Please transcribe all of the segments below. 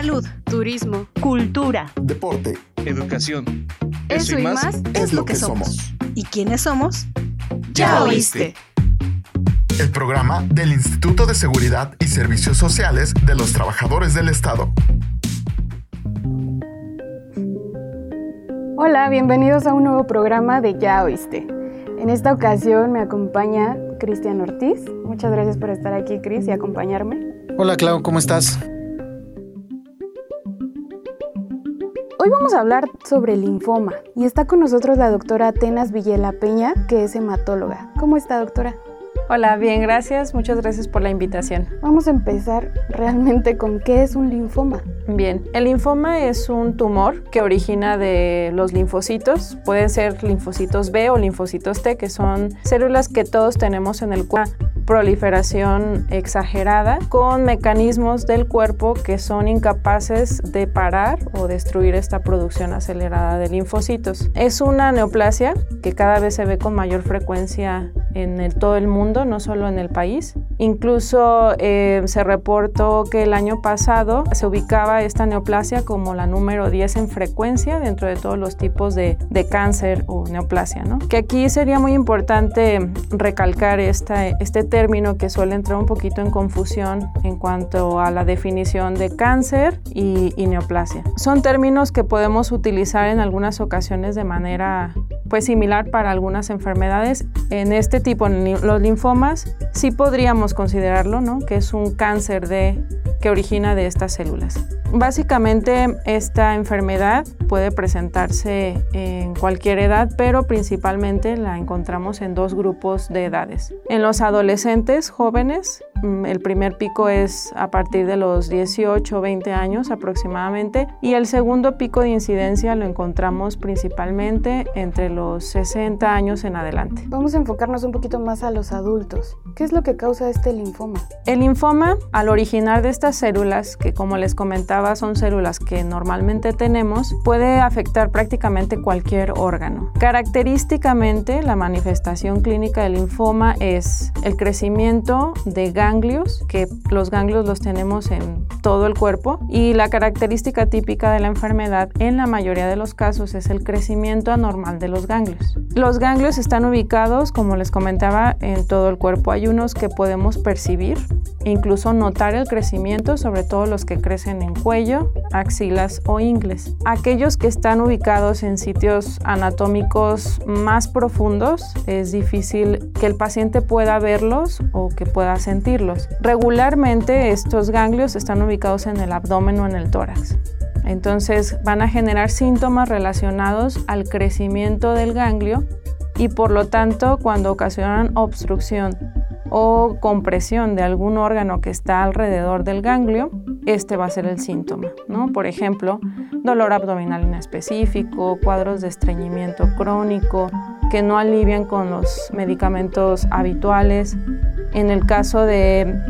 Salud, turismo, cultura, deporte, educación. Eso, y más, es lo que somos. ¿Y quiénes somos? Ya oíste. El programa del Instituto de Seguridad y Servicios Sociales de los Trabajadores del Estado. Hola, bienvenidos a un nuevo programa de Ya oíste. En esta ocasión me acompaña Cristian Ortiz. Muchas gracias por estar aquí, Cris, y acompañarme. Hola, Clau, ¿cómo estás? Hoy vamos a hablar sobre linfoma y está con nosotros la doctora Atenas Villela Peña, que es hematóloga. ¿Cómo está, doctora? Hola, bien, gracias. Muchas gracias por la invitación. Vamos a empezar realmente con qué es un linfoma. Bien, el linfoma es un tumor que origina de los linfocitos. Pueden ser linfocitos B o linfocitos T, que son células que todos tenemos en el cuerpo proliferación exagerada con mecanismos del cuerpo que son incapaces de parar o destruir esta producción acelerada de linfocitos. Es una neoplasia que cada vez se ve con mayor frecuencia en todo el mundo, no solo en el país. Incluso eh, se reportó que el año pasado se ubicaba esta neoplasia como la número 10 en frecuencia dentro de todos los tipos de, de cáncer o neoplasia. ¿no? Que aquí sería muy importante recalcar esta, este término que suele entrar un poquito en confusión en cuanto a la definición de cáncer y, neoplasia. Son términos que podemos utilizar en algunas ocasiones de manera pues similar para algunas enfermedades. En este tipo, en los linfomas, sí podríamos considerarlo, ¿no? Que es un cáncer de, que origina de estas células. Básicamente esta enfermedad puede presentarse en cualquier edad, pero principalmente la encontramos en dos grupos de edades. En los adolescentes jóvenes, mm, el primer pico es a partir de los 18 o 20 años aproximadamente y el segundo pico de incidencia lo encontramos principalmente entre los 60 años en adelante. Vamos a enfocarnos un poquito más a los adultos. ¿Qué es lo que causa este linfoma? El linfoma, al originar de estas células, que como les comentaba, son células que normalmente tenemos, puede afectar prácticamente cualquier órgano. Característicamente, la manifestación clínica del linfoma es el crecimiento de ganglios, que los ganglios los tenemos en todo el cuerpo, y la característica típica de la enfermedad en la mayoría de los casos es el crecimiento anormal de los ganglios. Los ganglios están ubicados, como les comentaba, en todo el cuerpo. Hay unos que podemos percibir, incluso notar el crecimiento, sobre todo los que crecen en cuello, axilas o ingles. Aquellos que están ubicados en sitios anatómicos más profundos, es difícil que el paciente pueda verlos o que pueda sentirlos. Regularmente estos ganglios están ubicados en el abdomen o en el tórax. Entonces van a generar síntomas relacionados al crecimiento del ganglio y por lo tanto cuando ocasionan obstrucción o compresión de algún órgano que está alrededor del ganglio, este va a ser el síntoma, ¿no? Por ejemplo, dolor abdominal inespecífico, cuadros de estreñimiento crónico que no alivian con los medicamentos habituales. En el caso de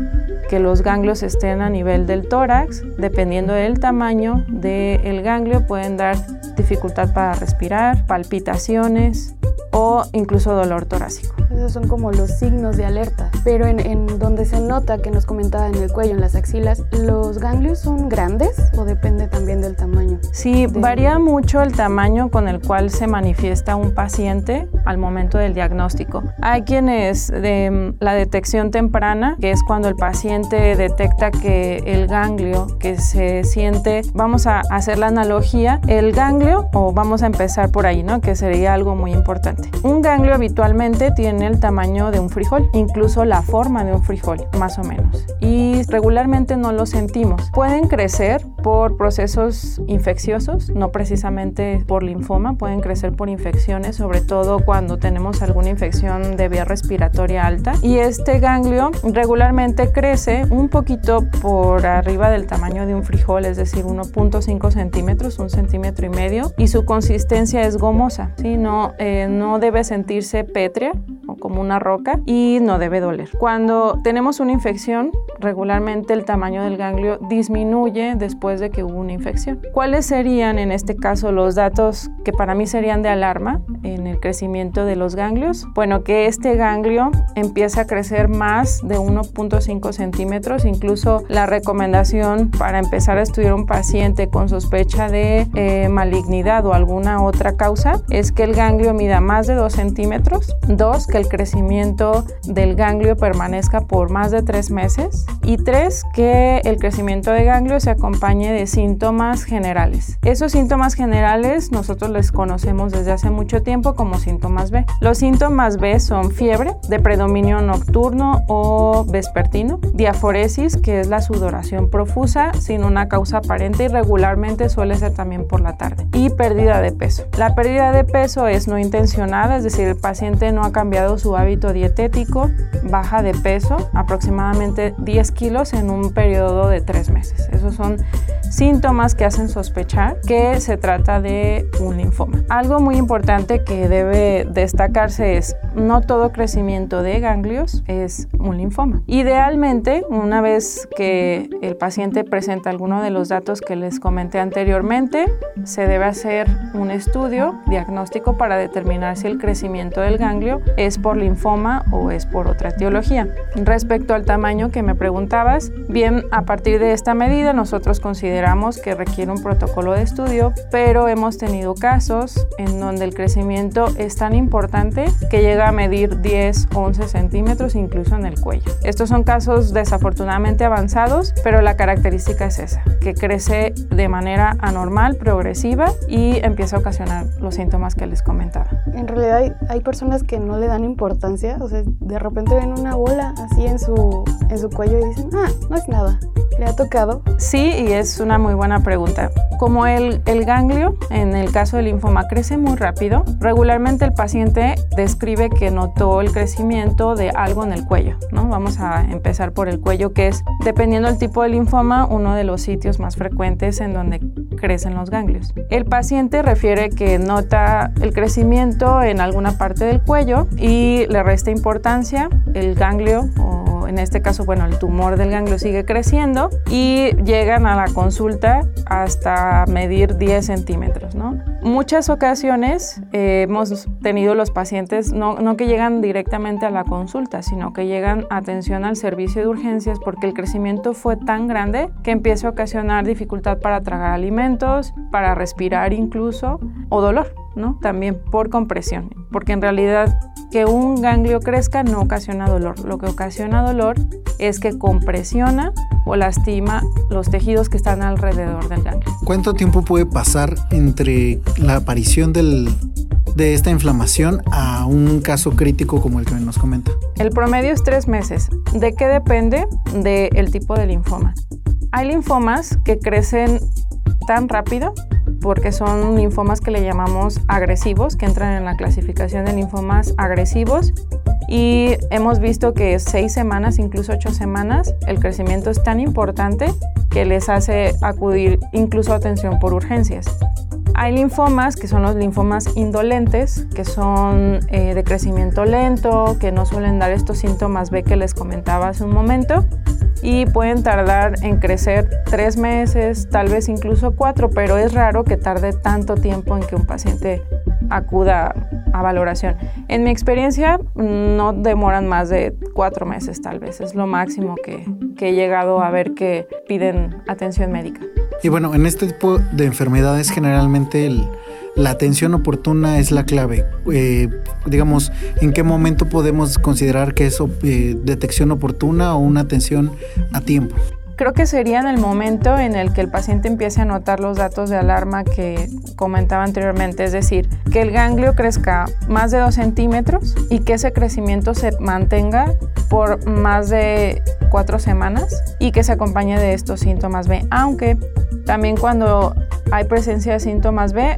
que los ganglios estén a nivel del tórax, dependiendo del tamaño del ganglio, pueden dar dificultad para respirar, palpitaciones, o incluso dolor torácico. Esos son como los signos de alerta. Pero en, donde se nota que nos comentaba en el cuello, en las axilas, ¿los ganglios son grandes o depende también del tamaño? Sí, varía mucho el tamaño con el cual se manifiesta un paciente al momento del diagnóstico. Hay quienes de la detección temprana, que es cuando el paciente detecta que el ganglio que se siente, vamos a hacer la analogía, el ganglio, o vamos a empezar por ahí, ¿no? Que sería algo muy importante. Un ganglio habitualmente tiene el tamaño de un frijol, incluso la forma de un frijol, más o menos. Y regularmente no lo sentimos. Pueden crecer por procesos infecciosos, no precisamente por linfoma, pueden crecer por infecciones, sobre todo cuando tenemos alguna infección de vía respiratoria alta. Y este ganglio regularmente crece un poquito por arriba del tamaño de un frijol, es decir, 1.5 centímetros, un centímetro y medio, y su consistencia es gomosa, ¿sí? no, eh, no debe sentirse pétrea o como una roca y no debe doler. Cuando tenemos una infección, regularmente el tamaño del ganglio disminuye después de que hubo una infección. ¿Cuáles serían en este caso los datos que para mí serían de alarma en el crecimiento de los ganglios? Bueno, que este ganglio empieza a crecer más de 1.5 centímetros, incluso la recomendación para empezar a estudiar un paciente con sospecha de eh, malignidad o alguna otra causa es que el ganglio mida más de 2 centímetros, dos, que el crecimiento del ganglio permanezca por más de 3 meses y tres, que el crecimiento de ganglio se acompañe de síntomas generales. Esos síntomas generales nosotros les conocemos desde hace mucho tiempo como síntomas B. Los síntomas B son fiebre, de predominio nocturno o vespertino, diaforesis, que es la sudoración profusa sin una causa aparente y regularmente suele ser también por la tarde, y pérdida de peso. La pérdida de peso es no intencionada, es decir, el paciente no ha cambiado su hábito dietético, baja de peso aproximadamente 10 kilos en un periodo de 3 meses. Esos son síntomas que hacen sospechar que se trata de un linfoma. Algo muy importante que debe destacarse es no todo crecimiento de ganglios es un linfoma. Idealmente, una vez que el paciente presenta alguno de los datos que les comenté anteriormente, se debe hacer un estudio diagnóstico para determinar si el crecimiento del ganglio es por linfoma o es por otra etiología. Respecto al tamaño que me preguntabas, bien, a partir de esta medida nosotros consideramos que requiere un protocolo de estudio, pero hemos tenido casos en donde el crecimiento es tan importante que llega a medir 10, 11 centímetros incluso en el cuello. Estos son casos desafortunadamente avanzados, pero la característica es esa, que crece de manera anormal, progresiva y empieza a ocasionar los síntomas que les comentaba. En realidad hay, hay personas que no le dan importancia, o sea, de repente ven una bola así en su, en su cuello y dicen, ah, no es nada. ¿Le ha tocado? Sí, y es una muy buena pregunta. Como el, el ganglio, en el caso del linfoma, crece muy rápido, regularmente el paciente describe que notó el crecimiento de algo en el cuello. ¿no? Vamos a empezar por el cuello, que es, dependiendo del tipo de linfoma, uno de los sitios más frecuentes en donde crecen los ganglios. El paciente refiere que nota el crecimiento en alguna parte del cuello y le resta importancia el ganglio o en este caso, bueno, el tumor del ganglio sigue creciendo y llegan a la consulta hasta medir 10 centímetros, ¿no? Muchas ocasiones eh, hemos tenido los pacientes, no, no que llegan directamente a la consulta, sino que llegan atención al servicio de urgencias porque el crecimiento fue tan grande que empieza a ocasionar dificultad para tragar alimentos, para respirar incluso, o dolor. ¿No? También por compresión, porque en realidad que un ganglio crezca no ocasiona dolor. Lo que ocasiona dolor es que compresiona o lastima los tejidos que están alrededor del ganglio. ¿Cuánto tiempo puede pasar entre la aparición del, de esta inflamación a un caso crítico como el que nos comenta? El promedio es tres meses. ¿De qué depende? Del tipo de linfoma. Hay linfomas que crecen tan rápido porque son linfomas que le llamamos agresivos, que entran en la clasificación de linfomas agresivos. Y hemos visto que seis semanas, incluso ocho semanas, el crecimiento es tan importante que les hace acudir incluso a atención por urgencias. Hay linfomas que son los linfomas indolentes, que son eh, de crecimiento lento, que no suelen dar estos síntomas B que les comentaba hace un momento y pueden tardar en crecer tres meses, tal vez incluso cuatro, pero es raro que tarde tanto tiempo en que un paciente acuda a valoración. En mi experiencia no demoran más de cuatro meses tal vez, es lo máximo que, que he llegado a ver que piden atención médica. Y bueno, en este tipo de enfermedades generalmente la atención oportuna es la clave. Eh, digamos, ¿en qué momento podemos considerar que es eh, detección oportuna o una atención a tiempo? Creo que sería en el momento en el que el paciente empiece a notar los datos de alarma que comentaba anteriormente, es decir, que el ganglio crezca más de 2 centímetros y que ese crecimiento se mantenga por más de 4 semanas y que se acompañe de estos síntomas B, aunque también cuando hay presencia de síntomas B,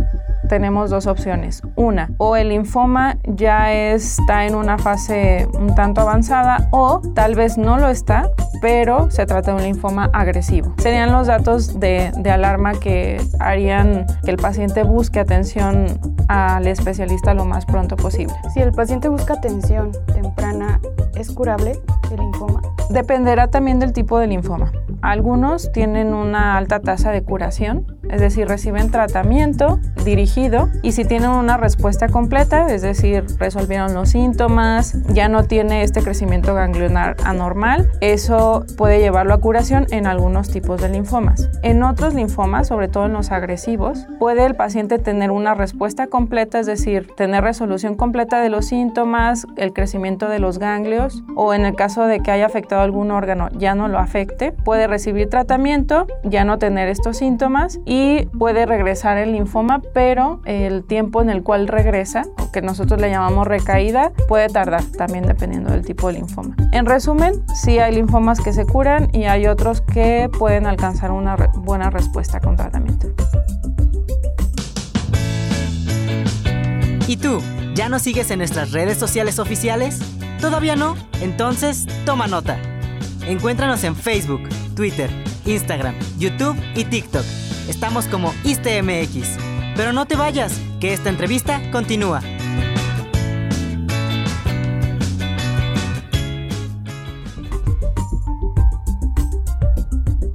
tenemos dos opciones. Una, o el linfoma ya está en una fase un tanto avanzada o tal vez no lo está, pero se trata de un linfoma agresivo. Serían los datos de, de alarma que harían que el paciente busque atención al especialista lo más pronto posible. Si el paciente busca atención temprana, ¿es curable el linfoma? Dependerá también del tipo de linfoma. Algunos tienen una alta tasa de curación, es decir, reciben tratamiento dirigido y si tienen una respuesta completa, es decir, resolvieron los síntomas, ya no tiene este crecimiento ganglionar anormal, eso puede llevarlo a curación en algunos tipos de linfomas. En otros linfomas, sobre todo en los agresivos, puede el paciente tener una respuesta completa, es decir, tener resolución completa de los síntomas, el crecimiento de los ganglios o en el caso de que haya afectado algún órgano ya no lo afecte, puede recibir tratamiento, ya no tener estos síntomas y puede regresar el linfoma, pero el tiempo en el cual regresa, que nosotros le llamamos recaída, puede tardar también dependiendo del tipo de linfoma. En resumen, sí hay linfomas que se curan y hay otros que pueden alcanzar una buena respuesta con tratamiento. ¿Y tú? ¿Ya nos sigues en nuestras redes sociales oficiales? ¿Todavía no? Entonces, toma nota. Encuéntranos en Facebook, Twitter, Instagram, YouTube y TikTok. Estamos como ISTMX. Pero no te vayas, que esta entrevista continúa.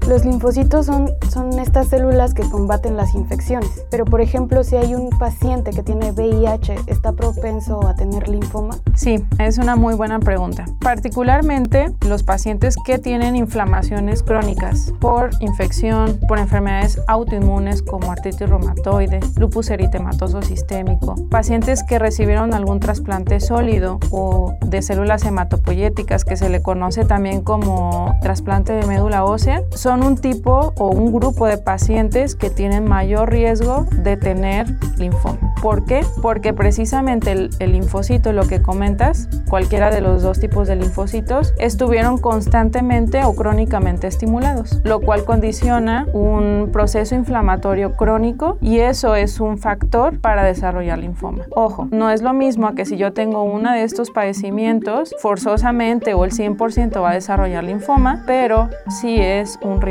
Los linfocitos son, son estas células que combaten las infecciones, pero por ejemplo si hay un paciente que tiene VIH, ¿está propenso a tener linfoma? Sí, es una muy buena pregunta. Particularmente los pacientes que tienen inflamaciones crónicas por infección, por enfermedades autoinmunes como artritis reumatoide, lupus eritematoso sistémico, pacientes que recibieron algún trasplante sólido o de células hematopoyéticas que se le conoce también como trasplante de médula ósea, son un tipo o un grupo de pacientes que tienen mayor riesgo de tener linfoma. ¿Por qué? Porque precisamente el, linfocito, lo que comentas, cualquiera de los dos tipos de linfocitos, estuvieron constantemente o crónicamente estimulados, lo cual condiciona un proceso inflamatorio crónico y eso es un factor para desarrollar linfoma. Ojo, no es lo mismo que si yo tengo uno de estos padecimientos, forzosamente o el 100% va a desarrollar linfoma, pero sí es un riesgo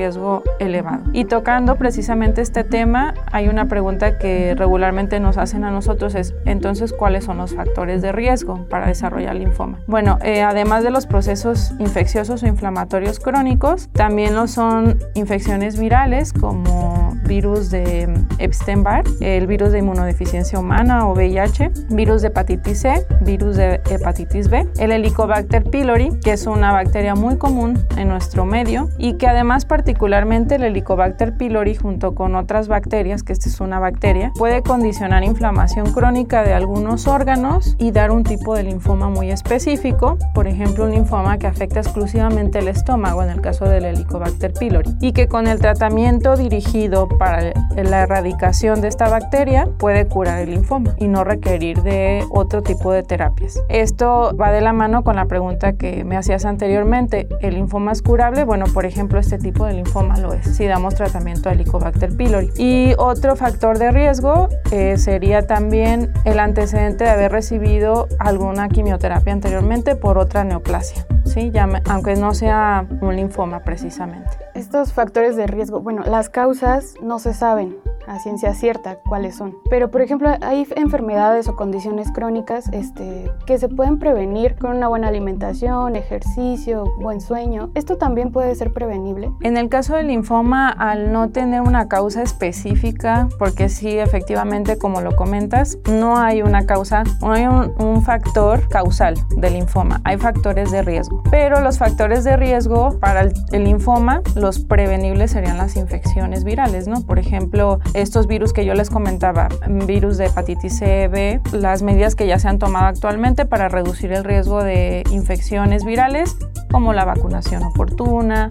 elevado. Y tocando precisamente este tema, hay una pregunta que regularmente nos hacen a nosotros es, entonces, ¿cuáles son los factores de riesgo para desarrollar linfoma? Bueno, eh, además de los procesos infecciosos o inflamatorios crónicos, también lo son infecciones virales como virus de Epstein-Barr, el virus de inmunodeficiencia humana o VIH, virus de hepatitis C, virus de hepatitis B, el Helicobacter pylori, que es una bacteria muy común en nuestro medio y que además particularmente el Helicobacter pylori junto con otras bacterias, que esta es una bacteria, puede condicionar inflamación crónica de algunos órganos y dar un tipo de linfoma muy específico, por ejemplo un linfoma que afecta exclusivamente el estómago en el caso del Helicobacter pylori y que con el tratamiento dirigido para la erradicación de esta bacteria puede curar el linfoma y no requerir de otro tipo de terapias. Esto va de la mano con la pregunta que me hacías anteriormente, ¿el linfoma es curable? Bueno, por ejemplo, este tipo de linfoma lo es si damos tratamiento a Helicobacter pylori. Y otro factor de riesgo eh, sería también el antecedente de haber recibido alguna quimioterapia anteriormente por otra neoplasia, ¿sí? Aunque no sea un linfoma precisamente. Estos factores de riesgo, bueno, las causas no se saben a ciencia cierta cuáles son. Pero, por ejemplo, hay enfermedades o condiciones crónicas este, que se pueden prevenir con una buena alimentación, ejercicio, buen sueño. ¿Esto también puede ser prevenible? En el caso del linfoma, al no tener una causa específica, porque sí, efectivamente, como lo comentas, no hay una causa, no hay un, factor causal del linfoma, hay factores de riesgo. Pero los factores de riesgo para el, linfoma, prevenibles serían las infecciones virales, ¿no? Por ejemplo, estos virus que yo les comentaba, virus de hepatitis C, B, las medidas que ya se han tomado actualmente para reducir el riesgo de infecciones virales, como la vacunación oportuna,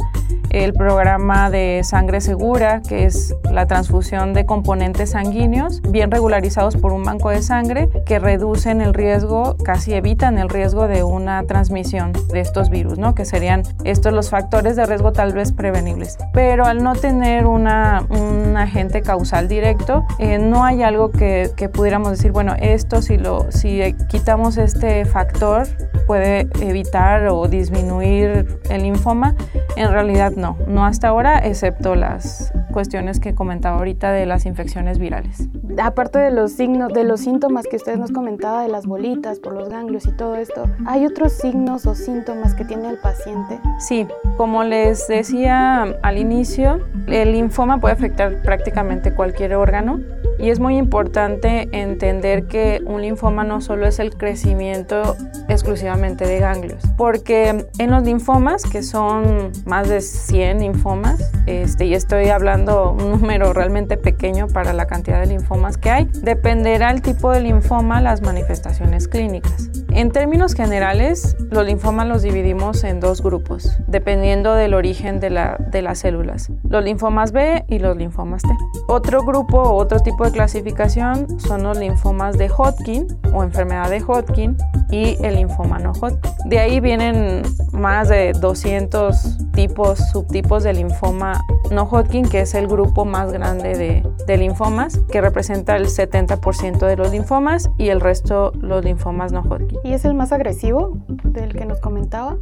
el programa de sangre segura, que es la transfusión de componentes sanguíneos bien regularizados por un banco de sangre que reducen el riesgo, casi evitan el riesgo de una transmisión de estos virus, ¿no? que serían estos los factores de riesgo tal vez prevenibles. Pero al no tener una, un agente causal directo, eh, no hay algo que, pudiéramos decir, bueno, esto si, si quitamos este factor puede evitar o disminuir el linfoma. En realidad no, no hasta ahora, excepto las cuestiones que comentaba ahorita de las infecciones virales. Aparte de los signos, de los síntomas que usted nos comentaba de las bolitas por los ganglios y todo esto, ¿hay otros signos o síntomas que tiene el paciente? Sí, como les decía al inicio, el linfoma puede afectar prácticamente cualquier órgano y es muy importante entender que un linfoma no solo es el crecimiento exclusivamente de ganglios, porque en los linfomas, que son más de 100 linfomas, este, y estoy hablando un número realmente pequeño para la cantidad de linfomas que hay, dependerá el tipo de linfoma las manifestaciones clínicas. En términos generales, los linfomas los dividimos en dos grupos, dependiendo del origen de, la, de las células, los linfomas B y los linfomas T. Otro grupo o otro tipo de clasificación son los linfomas de Hodgkin o enfermedad de Hodgkin y el linfoma no Hodgkin. De ahí vienen más de 200 tipos, subtipos de linfoma no Hodgkin, que es el grupo más grande de, de linfomas, que representa el 70% de los linfomas y el resto los linfomas no Hodgkin. ¿Y es el más agresivo del que nos comentaba?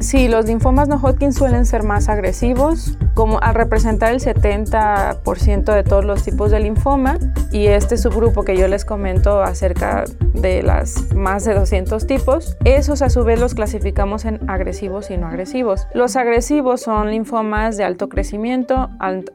Sí, los linfomas no Hodgkin suelen ser más agresivos, como al representar el 70% de todos los tipos de linfoma y este subgrupo que yo les comento acerca de las más de 200 tipos, esos a su vez los clasificamos en agresivos y no agresivos. Los agresivos son linfomas de alto crecimiento,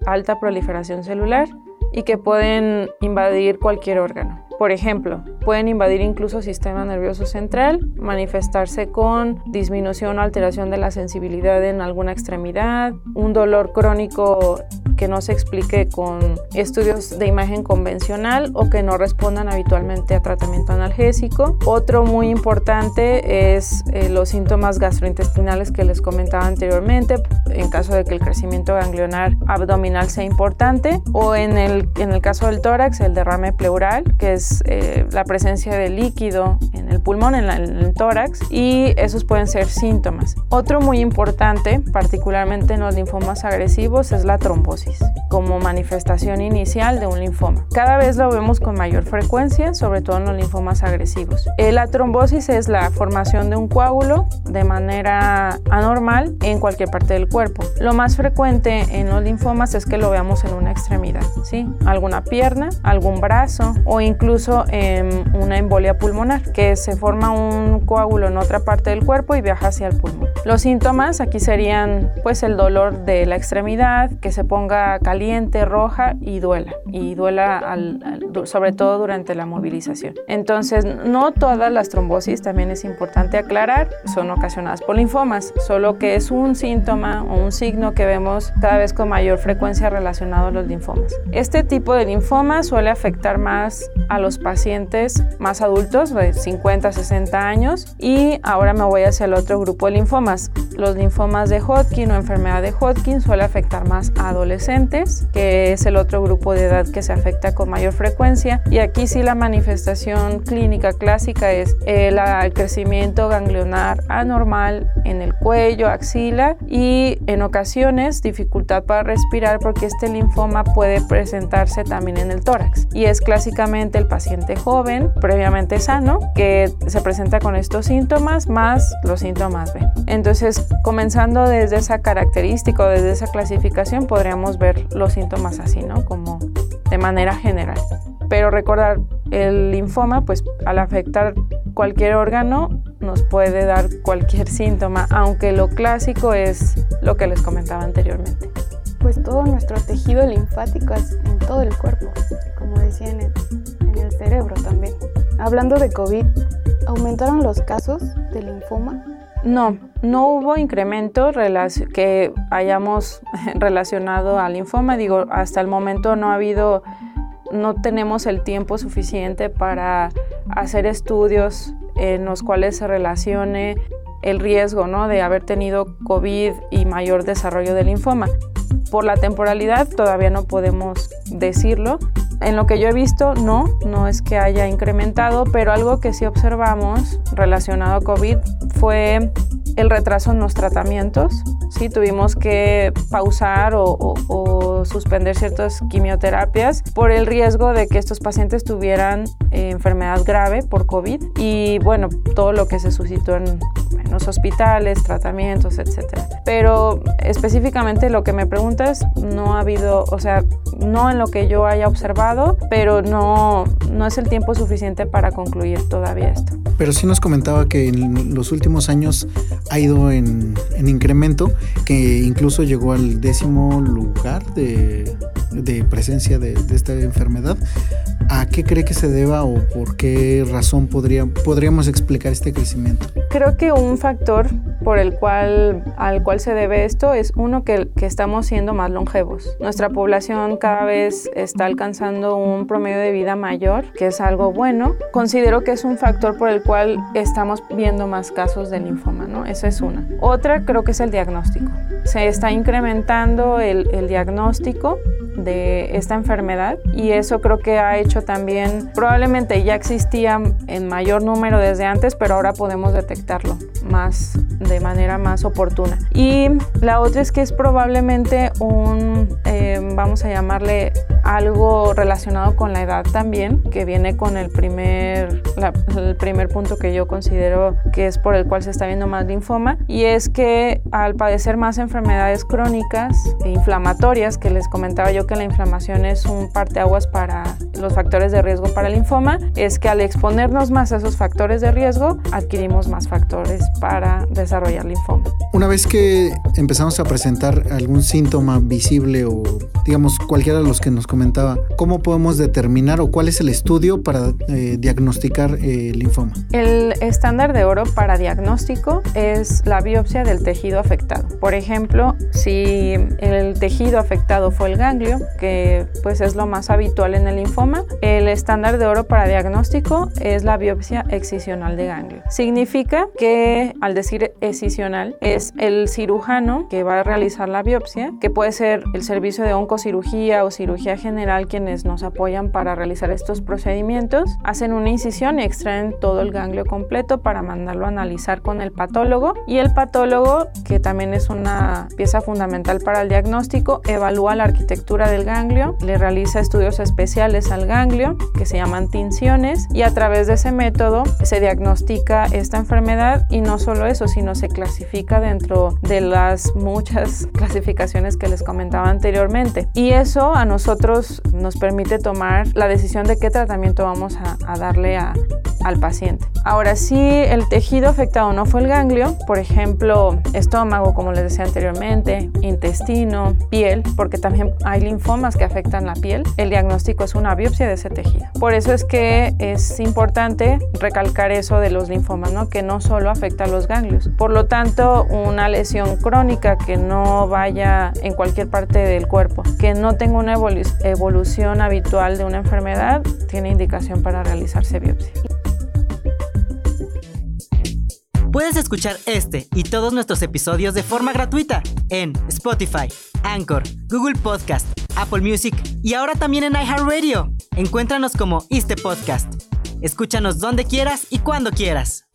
alta proliferación celular y que pueden invadir cualquier órgano. Por ejemplo, pueden invadir incluso sistema nervioso central, manifestarse con disminución o alteración de la sensibilidad en alguna extremidad, un dolor crónico que no se explique con estudios de imagen convencional o que no respondan habitualmente a tratamiento analgésico. Otro muy importante es eh, los síntomas gastrointestinales que les comentaba anteriormente, en caso de que el crecimiento ganglionar abdominal sea importante, o en el, en el caso del tórax, el derrame pleural, que es eh, la presencia de líquido en el pulmón, en, en, el tórax, y esos pueden ser síntomas. Otro muy importante, particularmente en los linfomas agresivos, es la trombosis, como manifestación inicial de un linfoma. Cada vez lo vemos con mayor frecuencia, sobre todo en los linfomas agresivos. Eh, la trombosis es la formación de un coágulo de manera anormal en cualquier parte del cuerpo. Lo más frecuente en los linfomas es que lo veamos en una extremidad, ¿sí? Alguna pierna, algún brazo o incluso en una embolia pulmonar, que se forma un coágulo en otra parte del cuerpo y viaja hacia el pulmón. Los síntomas aquí serían pues el dolor de la extremidad, que se ponga caliente, roja y duela, y duela sobre todo durante la movilización. Entonces, no todas las trombosis, también es importante aclarar, son ocasionadas por linfomas, solo que es un síntoma o un signo que vemos cada vez con mayor frecuencia relacionado a los linfomas. Este tipo de linfoma suele afectar más a los pacientes más adultos, de 50 a 60 años, y ahora me voy hacia el otro grupo de linfomas. Los linfomas de Hodgkin o enfermedad de Hodgkin suele afectar más a adolescentes, que es el otro grupo de edad que se afecta con mayor frecuencia, y aquí sí la manifestación clínica clásica es el, el crecimiento ganglionar anormal en el cuello, axila y en ocasiones dificultad para respirar porque este linfoma puede presentarse también en el tórax y es clásicamente el paciente joven previamente sano que se presenta con estos síntomas más los síntomas B. Entonces, comenzando desde esa característica desde esa clasificación podríamos ver los síntomas así, ¿no? Como de manera general. Pero recordar, el linfoma, pues al afectar cualquier órgano, nos puede dar cualquier síntoma, aunque lo clásico es lo que les comentaba anteriormente. Pues todo nuestro tejido linfático es en todo el cuerpo, como decía en el cerebro también. Hablando de COVID, ¿aumentaron los casos de linfoma? No, no hubo incremento que hayamos relacionado al linfoma. Digo, hasta el momento no ha habido, no tenemos el tiempo suficiente para hacer estudios en los cuales se relacione el riesgo ¿no? de haber tenido COVID y mayor desarrollo del linfoma. Por la temporalidad todavía no podemos decirlo. En lo que yo he visto, no, no es que haya incrementado, pero algo que sí observamos relacionado a COVID fue el retraso en los tratamientos. Sí, tuvimos que pausar o, suspender ciertas quimioterapias por el riesgo de que estos pacientes tuvieran eh, enfermedad grave por COVID y bueno, todo lo que se suscitó en, en los hospitales, tratamientos, etc. Pero específicamente lo que me preguntas, no ha habido, o sea, no en lo que yo haya observado, pero no, no es el tiempo suficiente para concluir todavía esto. Pero sí nos comentaba que en los últimos años ha ido en, en incremento, que incluso llegó al décimo lugar de, de presencia de, de, esta enfermedad. ¿A qué cree que se deba o por qué razón podría, podríamos explicar este crecimiento? Creo que un factor por el cual, al cual se debe esto es uno que, que estamos siendo más longevos. Nuestra población cada vez está alcanzando un promedio de vida mayor, que es algo bueno. Considero que es un factor por el cual estamos viendo más casos de linfoma, ¿no? Esa es una. Otra creo que es el diagnóstico. Se está incrementando el, el diagnóstico de esta enfermedad y eso creo que ha hecho también, probablemente ya existía en mayor número desde antes, pero ahora podemos detectarlo más de manera más oportuna. Y la otra es que es probablemente un, eh, vamos a llamarle algo relacionado con la edad también, que viene con el primer, el primer punto que yo considero que es por el cual se está viendo más linfoma, y es que al padecer más enfermedades crónicas e inflamatorias, que les comentaba yo que la inflamación es un parteaguas para los factores de riesgo para el linfoma, es que al exponernos más a esos factores de riesgo, adquirimos más factores para desarrollar linfoma. Una vez que empezamos a presentar algún síntoma visible o digamos cualquiera de los que nos comentaba, ¿cómo podemos determinar o cuál es el estudio para eh, diagnosticar eh, linfoma? El estándar de oro para diagnóstico es la biopsia del tejido afectado. Por ejemplo, si el tejido afectado fue el ganglio, que pues es lo más habitual en el linfoma, el estándar de oro para diagnóstico es la biopsia excisional de ganglio. Significa que al decir excisional es el cirujano que va a realizar la biopsia, que puede ser el servicio de oncocirugía o cirugía general quienes nos apoyan para realizar estos procedimientos, hacen una incisión y extraen todo el ganglio completo para mandarlo a analizar con el patólogo y el patólogo, que también es una pieza fundamental para el diagnóstico, evalúa la arquitectura del ganglio, le realiza estudios especiales al ganglio que se llaman tinciones y a través de ese método se diagnostica esta enfermedad y no solo eso, sino se clasifica dentro de las muchas clasificaciones que les comentaba anteriormente. Y eso a nosotros nos permite tomar la decisión de qué tratamiento vamos a, a darle a, al paciente. Ahora, si el tejido afectado no fue el ganglio, por ejemplo, estómago, como les decía anteriormente, intestino, piel, porque también hay linfomas que afectan la piel, el diagnóstico es una biopsia de ese tejido. Por eso es que es importante recalcar eso de los linfomas, ¿no? que no solo afecta a los ganglios. Por lo tanto, una lesión crónica que no vaya en cualquier parte del cuerpo, que no tenga una evolución habitual de una enfermedad, tiene indicación para realizarse biopsia. Puedes escuchar este y todos nuestros episodios de forma gratuita en Spotify, Anchor, Google Podcast, Apple Music y ahora también en iHeartRadio. Encuéntranos como este podcast. Escúchanos donde quieras y cuando quieras.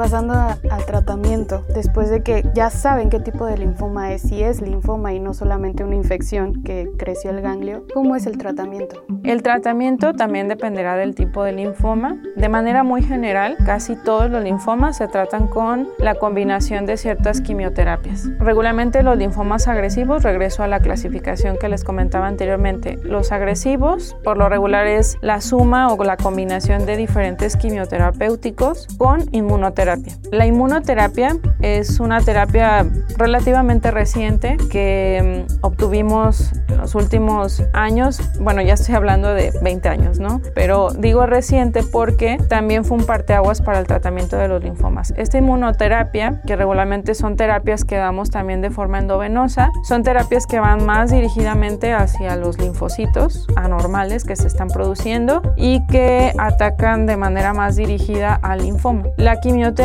Pasando a, al tratamiento, después de que ya saben qué tipo de linfoma es, si es linfoma y no solamente una infección que creció el ganglio, ¿cómo es el tratamiento? El tratamiento también dependerá del tipo de linfoma. De manera muy general, casi todos los linfomas se tratan con la combinación de ciertas quimioterapias. Regularmente los linfomas agresivos, regreso a la clasificación que les comentaba anteriormente, los agresivos por lo regular es la suma o la combinación de diferentes quimioterapéuticos con inmunoterapia la inmunoterapia es una terapia relativamente reciente que mm, obtuvimos en los últimos años, bueno, ya estoy hablando de 20 años, ¿no? Pero digo reciente porque también fue un parteaguas para el tratamiento de los linfomas. Esta inmunoterapia, que regularmente son terapias que damos también de forma endovenosa, son terapias que van más dirigidamente hacia los linfocitos anormales que se están produciendo y que atacan de manera más dirigida al linfoma. La quimioterapia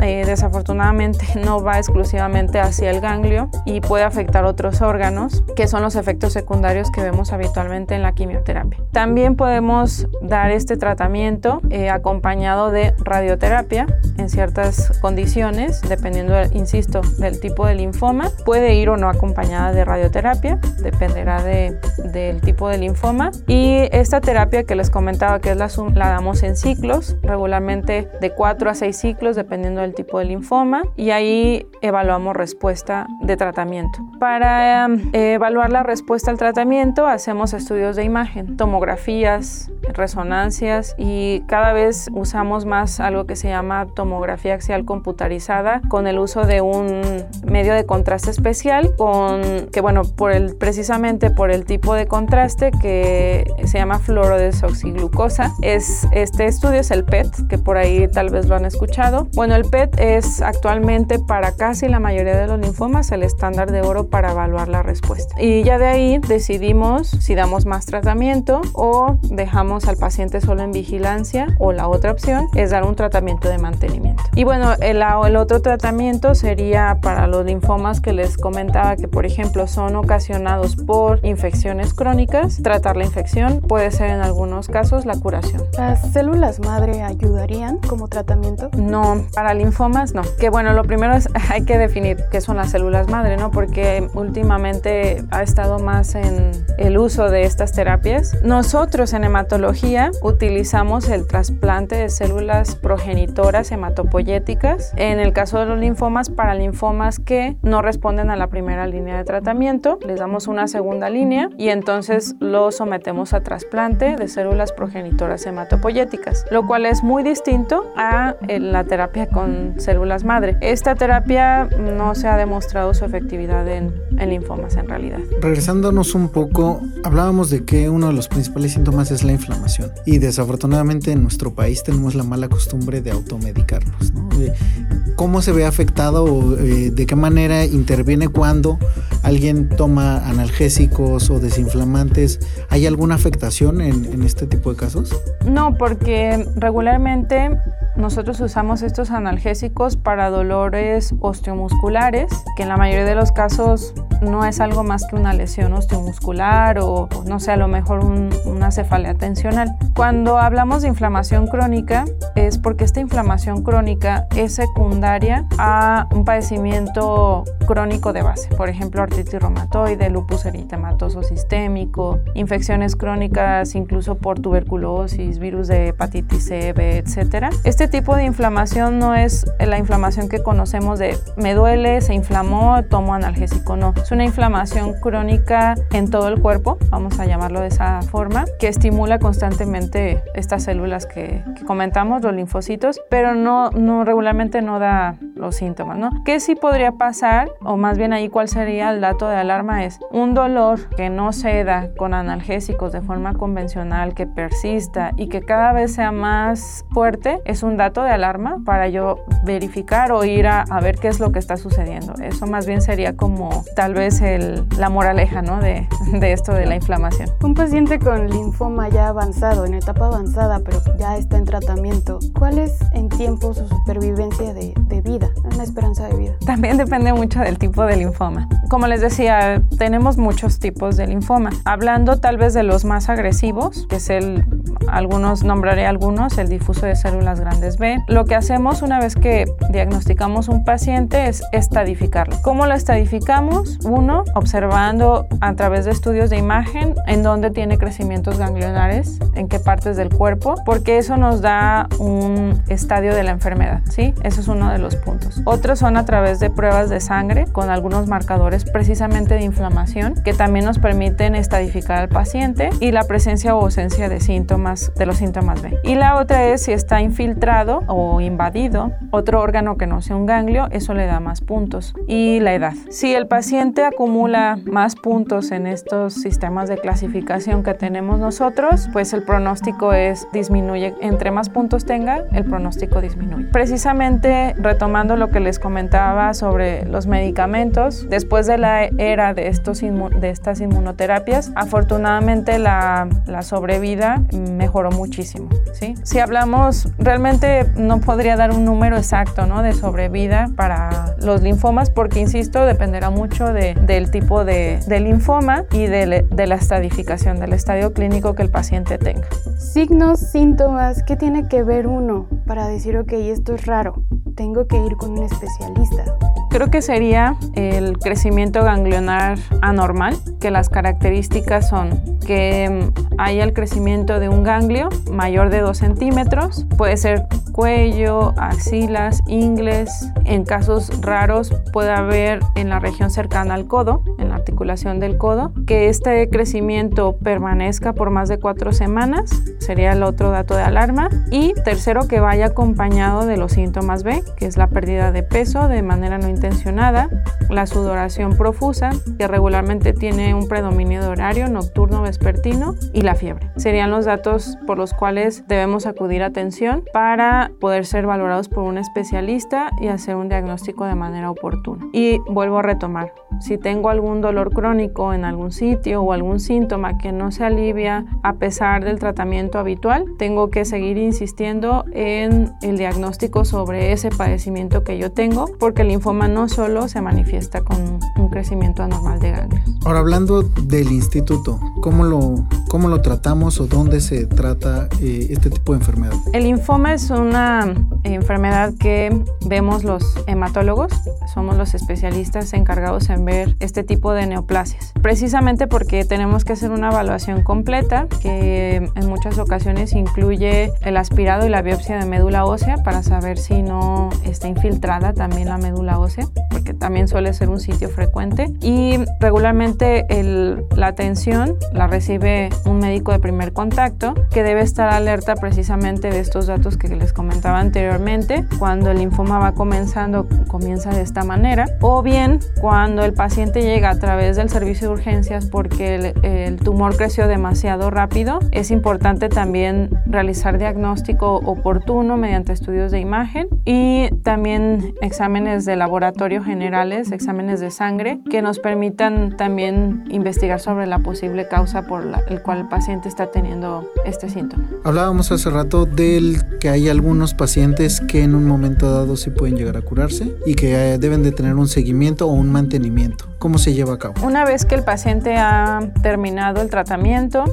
eh, desafortunadamente no va exclusivamente hacia el ganglio y puede afectar otros órganos, que son los efectos secundarios que vemos habitualmente en la quimioterapia. También podemos dar este tratamiento eh, acompañado de radioterapia en ciertas condiciones, dependiendo, insisto, del tipo de linfoma. Puede ir o no acompañada de radioterapia, dependerá de, del tipo de linfoma. Y esta terapia que les comentaba, que es la, la damos en ciclos, regularmente de 4 a 6 ciclos, dependiendo del tipo de linfoma, y ahí evaluamos respuesta de tratamiento. Para eh, evaluar la respuesta al tratamiento, hacemos estudios de imagen, tomografías, resonancias y cada vez usamos más algo que se llama tomografía axial computarizada con el uso de un medio de contraste especial con que bueno por el precisamente por el tipo de contraste que se llama fluorodesoxiglucosa es este estudio es el PET que por ahí tal vez lo han escuchado bueno el PET es actualmente para casi la mayoría de los linfomas el estándar de oro para evaluar la respuesta y ya de ahí decidimos si damos más tratamiento o dejamos al paciente solo en vigilancia o la otra opción es dar un tratamiento de mantenimiento. Y bueno, el, el otro tratamiento sería para los linfomas que les comentaba que por ejemplo son ocasionados por infecciones crónicas, tratar la infección puede ser en algunos casos la curación. ¿Las células madre ayudarían como tratamiento? No, para linfomas no. Que bueno, lo primero es hay que definir qué son las células madre, ¿no? Porque últimamente ha estado más en el uso de estas terapias. Nosotros en hematología utilizamos el trasplante de células progenitoras hematopoyéticas en el caso de los linfomas para linfomas que no responden a la primera línea de tratamiento. Les damos una segunda línea y entonces lo sometemos a trasplante de células progenitoras hematopoyéticas, lo cual es muy distinto a la terapia con células madre. Esta terapia no se ha demostrado su efectividad en, en linfomas en realidad. Regresándonos un poco, hablábamos de que uno de los principales síntomas es la inflamación y desafortunadamente en nuestro país tenemos la mala costumbre de automedicarnos. ¿Cómo se ve afectado o eh, de qué manera interviene cuando alguien toma analgésicos o desinflamantes? ¿Hay alguna afectación en, en este tipo de casos? No, porque regularmente nosotros usamos estos analgésicos para dolores osteomusculares, que en la mayoría de los casos no es algo más que una lesión osteomuscular o, no sé, a lo mejor una cefalea tensional. Cuando hablamos de inflamación crónica es porque esta inflamación crónica es secundaria a un padecimiento crónico de base, por ejemplo, artritis reumatoide, lupus eritematoso sistémico, infecciones crónicas incluso por tuberculosis, virus de hepatitis C, B, etc. Este tipo de inflamación no es la inflamación que conocemos de me duele, se inflamó, tomo analgésico, no es una inflamación crónica en todo el cuerpo, vamos a llamarlo de esa forma, que estimula constantemente estas células que, comentamos, los linfocitos, pero no, no regularmente no da los síntomas, ¿no? ¿Qué sí podría pasar, o más bien ahí cuál sería el dato de alarma? Es un dolor que no se da con analgésicos de forma convencional, que persista y que cada vez sea más fuerte, es un dato de alarma para yo verificar o ir a, a ver qué es lo que está sucediendo. Eso más bien sería como tal vez el, la moraleja ¿no? de, de, esto de la inflamación. Un paciente con linfoma ya avanzado, en etapa avanzada, pero ya está en tratamiento, ¿cuál es en tiempo su supervivencia de, de vida, una esperanza de vida? También depende mucho del tipo de linfoma. Como les decía, tenemos muchos tipos de linfoma. Hablando tal vez de los más agresivos, que es el, algunos, nombraré algunos, el difuso de células grandes B, lo que hacemos una vez que diagnosticamos un paciente es estadificarlo. ¿Cómo lo estadificamos? Uno, observando a través de estudios de imagen en dónde tiene crecimientos ganglionares, en qué partes del cuerpo, porque eso nos da un estadio de la enfermedad, ¿sí? Eso es uno de los puntos. Otros son a través de pruebas de sangre con algunos marcadores precisamente de inflamación que también nos permiten estadificar al paciente y la presencia o ausencia de síntomas, de los síntomas B. Y la otra es si está infiltrado o invadido otro órgano que no sea un ganglio, eso le da más puntos. Y la edad. Si el paciente acumula más puntos en estos sistemas de clasificación que tenemos nosotros, pues el pronóstico es disminuye. Entre más puntos tenga, el pronóstico disminuye. Precisamente retomando lo que les comentaba sobre los medicamentos, después de la era de, estos de estas inmunoterapias, afortunadamente la, la sobrevida mejoró muchísimo. ¿sí? Si hablamos, realmente no podría dar un número exacto ¿no? de sobrevida para los linfomas porque, insisto, dependerá mucho de, del tipo de, de linfoma y de, de la estadificación, del estadio clínico que el paciente tenga. Signos, síntomas, ¿qué tiene que ver uno para decir, ok, esto es raro, tengo que ir con un especialista? Creo que sería el crecimiento ganglionar anormal, que las características son que haya el crecimiento de un ganglio mayor de 2 centímetros, puede ser cuello, axilas, ingles. En casos raros puede haber en la región cercana al codo, en la articulación del codo, que este crecimiento permanezca por más de cuatro semanas, sería el otro dato de alarma. Y tercero, que vaya acompañado de los síntomas B, que es la pérdida de peso de manera no intencionada, la sudoración profusa, que regularmente tiene un predominio de horario nocturno vespertino, y la fiebre. Serían los datos por los cuales debemos acudir a atención para poder ser valorados por un especialista y hacer un diagnóstico de manera oportuna. Y vuelvo a retomar, si tengo algún dolor crónico en algún sitio o algún síntoma que no se alivia a pesar del tratamiento habitual, tengo que seguir insistiendo en el diagnóstico sobre ese padecimiento que yo tengo, porque el linfoma no solo se manifiesta con un crecimiento anormal de ganglios. Ahora hablando del instituto, ¿cómo lo, cómo lo tratamos o dónde se trata eh, este tipo de enfermedad? El linfoma es una enfermedad que vemos los hematólogos, somos los especialistas encargados en ver este tipo de neoplasias. Precisamente porque tenemos que hacer una evaluación completa que en muchas ocasiones incluye el aspirado y la biopsia de médula ósea para saber si no está infiltrada también la médula ósea, porque también suele ser un sitio frecuente. Y regularmente la atención la recibe un médico de primer contacto que debe estar alerta precisamente de estos datos que les comentaba anteriormente. Cuando el linfoma va comenzando, comienza de esta manera. O bien cuando el paciente llega a través del servicio de urgencias porque el, tumor creció demasiado rápido, es importante también realizar diagnóstico oportuno mediante estudios de imagen y también exámenes de laboratorio generales, exámenes de sangre, que nos permitan también investigar sobre la posible causa por la el cual el paciente está teniendo este síntoma. Hablábamos hace rato del que hay algunos pacientes que en un momento dado sí pueden llegar a curarse y que eh, deben de tener un seguimiento o un mantenimiento. ¿Cómo se lleva a cabo? Una vez que el paciente ha terminado el tratamiento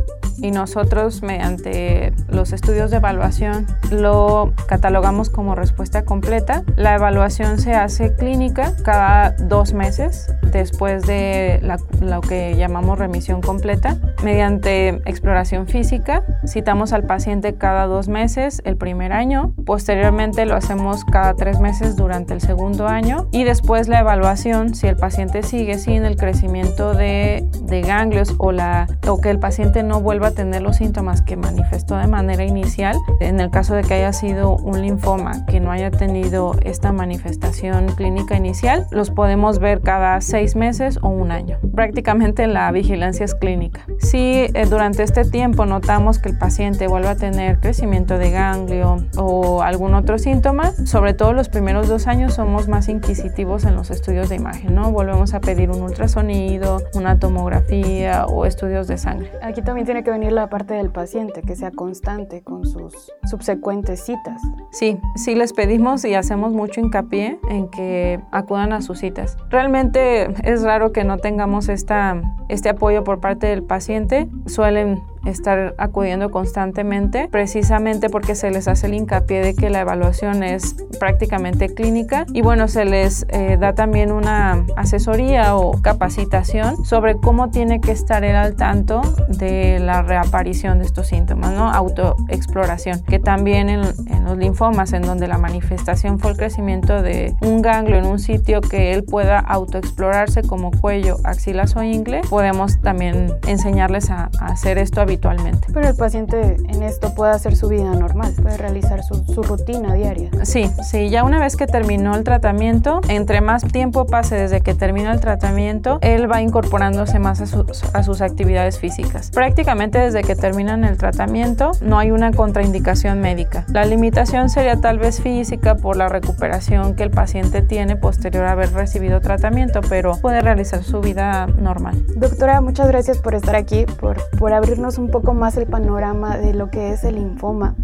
y nosotros mediante los estudios de evaluación lo catalogamos como respuesta completa, la evaluación se hace clínica cada dos meses después de lo que llamamos remisión completa. Mediante exploración física, citamos al paciente cada dos meses el primer año, posteriormente lo hacemos cada tres meses durante el segundo año y después la evaluación si el paciente sigue sin el crecimiento de, de ganglios o, la, o que el paciente no vuelva a tener los síntomas que manifestó de manera inicial, en el caso de que haya sido un linfoma que no haya tenido esta manifestación clínica inicial, los podemos ver cada seis meses o un año. Prácticamente la vigilancia es clínica. Si eh, durante este tiempo notamos que el paciente vuelve a tener crecimiento de ganglio o algún otro síntoma, sobre todo los primeros dos años somos más inquisitivos en los estudios de imagen, ¿no? Volvemos a pedir un ultrasonido, una tomografía o estudios de sangre. Aquí también tiene que venir la parte del paciente, que sea constante con sus subsecuentes citas. Sí, sí les pedimos y hacemos mucho hincapié en que acudan a sus citas. Realmente es raro que no tengamos esta, este apoyo por parte del paciente. Suelen estar acudiendo constantemente, precisamente porque se les hace el hincapié de que la evaluación es prácticamente clínica y bueno, se les eh, da también una asesoría o capacitación sobre cómo tiene que estar él al tanto de la reaparición de estos síntomas, ¿no? Autoexploración, que también en, en los linfomas, en donde la manifestación fue el crecimiento de un ganglio en un sitio que él pueda autoexplorarse como cuello, axilas o ingle, podemos también enseñarles a, a hacer esto habitualmente. Pero el paciente en esto puede hacer su vida normal, puede realizar su, su, rutina diaria. Sí, sí, ya una vez que terminó el tratamiento, entre más tiempo pase desde que terminó el tratamiento, él va incorporándose más a, su, a sus actividades físicas. Prácticamente desde que terminan el tratamiento no hay una contraindicación médica. La limitación sería tal vez física por la recuperación que el paciente tiene posterior a haber recibido tratamiento, pero puede realizar su vida normal. Doctora, muchas gracias por estar aquí, por, por abrirnos un poco más el panorama de lo que es el linfoma.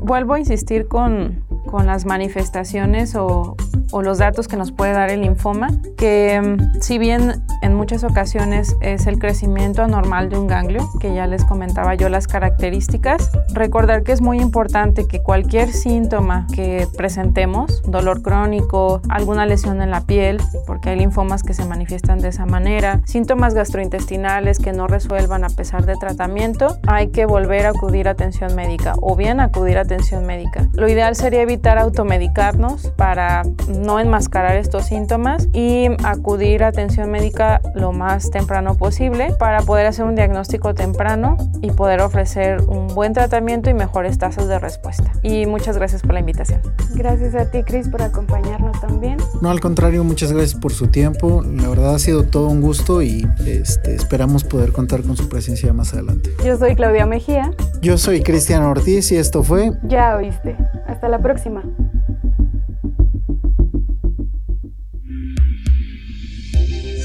Vuelvo a insistir con, con las manifestaciones o, o los datos que nos puede dar el linfoma, que mm, si bien en muchas ocasiones es el crecimiento anormal de un ganglio, que ya les comentaba yo las características, recordar que es muy importante que cualquier síntoma que presentemos, dolor crónico, alguna lesión en la piel, porque hay linfomas que se manifiestan de esa manera, síntomas gastrointestinales que no resuelvan a pesar de tratamiento, hay que volver a acudir a atención médica o bien acudir a atención médica. Lo ideal sería evitar automedicarnos para no enmascarar estos síntomas y acudir a atención médica lo más temprano posible para poder hacer un diagnóstico temprano y poder ofrecer un buen tratamiento y mejores tasas de respuesta. Y muchas gracias por la invitación. Gracias a ti, Cris, por acompañarnos también. No, al contrario, muchas gracias por su tiempo. La verdad ha sido todo un gusto y este, esperamos poder contar con su presencia más adelante. Yo soy Claudia Mejía. Yo soy Cristian Ortiz y esto fue... Ya oíste. Hasta la próxima.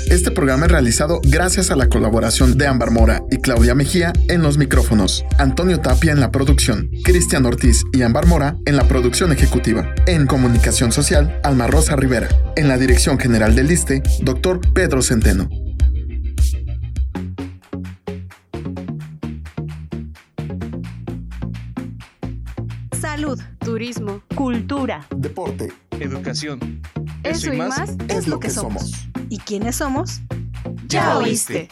Este programa es realizado gracias a la colaboración de Ámbar Mora y Claudia Mejía en los micrófonos, Antonio Tapia en la producción, Cristian Ortiz y Ámbar Mora en la producción ejecutiva, en comunicación social, Alma Rosa Rivera, en la dirección general del ISTE, doctor Pedro Centeno. Cultura, deporte, educación. Eso, y más, es lo que somos. ¿Y quiénes somos? Ya oíste.